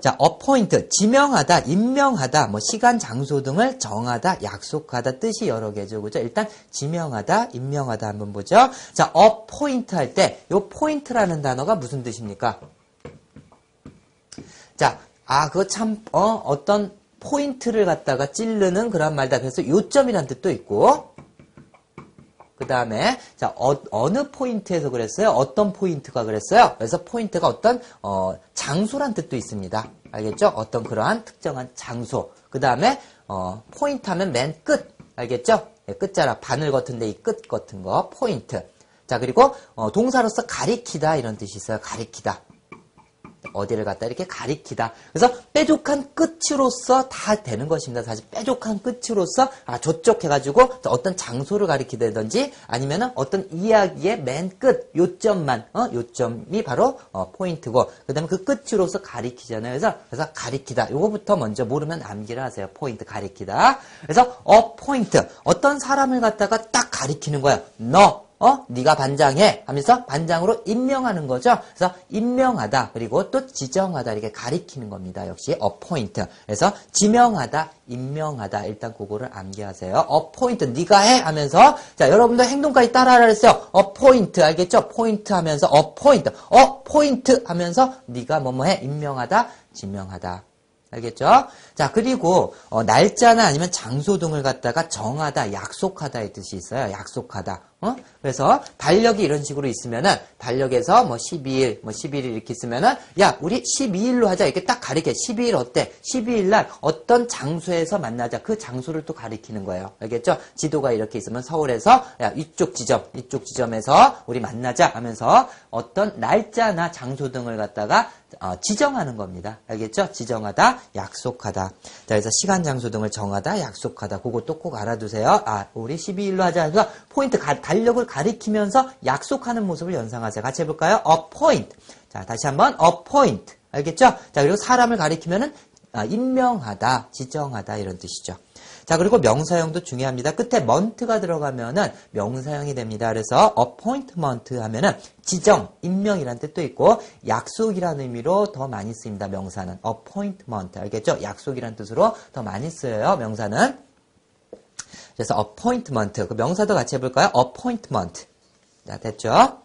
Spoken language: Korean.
자, appoint, 지명하다, 임명하다, 뭐 시간, 장소 등을 정하다, 약속하다 뜻이 여러 개죠. 그죠? 일단 지명하다, 임명하다 한번 보죠. 자, appoint 할 때요 point라는 단어가 무슨 뜻입니까? 자, 아, 그거 참, 어, 어떤 포인트를 갖다가 찌르는 그런 말다. 그래서 요점이란 뜻도 있고, 그 다음에, 자, 어느 포인트에서 그랬어요? 어떤 포인트가 그랬어요? 그래서 포인트가 어떤, 어, 장소란 뜻도 있습니다. 알겠죠? 어떤 그러한 특정한 장소. 그 다음에, 어, 포인트 하면 맨 끝. 알겠죠? 네, 끝자락, 바늘 같은데 이 끝 같은 거, 포인트. 자, 그리고, 어, 동사로서 가리키다 이런 뜻이 있어요. 가리키다. 어디를 갖다 이렇게 가리키다. 그래서 뾰족한 끝으로서 다 되는 것입니다. 사실 뾰족한 끝으로서 아 저쪽 해가지고 어떤 장소를 가리키다든지 아니면은 어떤 이야기의 맨 끝 요점만 어 요점이 바로 어, 포인트고 그다음에 그 끝으로서 가리키잖아요. 그래서 그래서 가리키다. 요거부터 먼저 모르면 암기를 하세요. 포인트 가리키다. 그래서 appoint 어떤 사람을 갖다가 딱 가리키는 거야. 너 어? 네가 반장해 하면서 반장으로 임명하는 거죠. 그래서 임명하다 그리고 또 지정하다 이렇게 가리키는 겁니다. 역시 appoint. 그래서 지명하다, 임명하다 일단 그거를 암기하세요. appoint 네가 해 하면서 자 여러분들 행동까지 따라하라 했어요. appoint 알겠죠? 포인트 하면서 appoint, appoint 하면서 네가 뭐뭐 해 임명하다, 지명하다. 알겠죠? 자, 그리고 어, 날짜나 아니면 장소 등을 갖다가 정하다, 약속하다의 뜻이 있어요. 약속하다. 어? 그래서 달력이 이런 식으로 있으면은 달력에서 뭐 12일, 뭐 11일 이렇게 있으면은 야, 우리 12일로 하자. 이렇게 딱 가리켜. 12일 어때? 12일 날 어떤 장소에서 만나자. 그 장소를 또 가리키는 거예요. 알겠죠? 지도가 이렇게 있으면 서울에서 야, 이쪽 지점, 이쪽 지점에서 우리 만나자 하면서 어떤 날짜나 장소 등을 갖다가 어, 지정하는 겁니다. 알겠죠? 지정하다, 약속하다. 자, 그래서 시간, 장소 등을 정하다, 약속하다. 그것도 꼭 알아두세요. 아, 우리 12일로 하자. 그래서 포인트 가, 달력을 가리키면서 약속하는 모습을 연상하세요. 같이 해볼까요? appoint. 자, 다시 한번 appoint. 알겠죠? 자, 그리고 사람을 가리키면은 아, 임명하다, 지정하다 이런 뜻이죠. 자, 그리고 명사형도 중요합니다. 끝에 month가 들어가면은 명사형이 됩니다. 그래서 appointment 하면은 지정, 임명이라는 뜻도 있고 약속이라는 의미로 더 많이 쓰입니다. 명사는 appointment. 알겠죠? 약속이라는 뜻으로 더 많이 쓰여요. 명사는. 그래서 appointment. 그 명사도 같이 해볼까요? appointment. 자, 됐죠?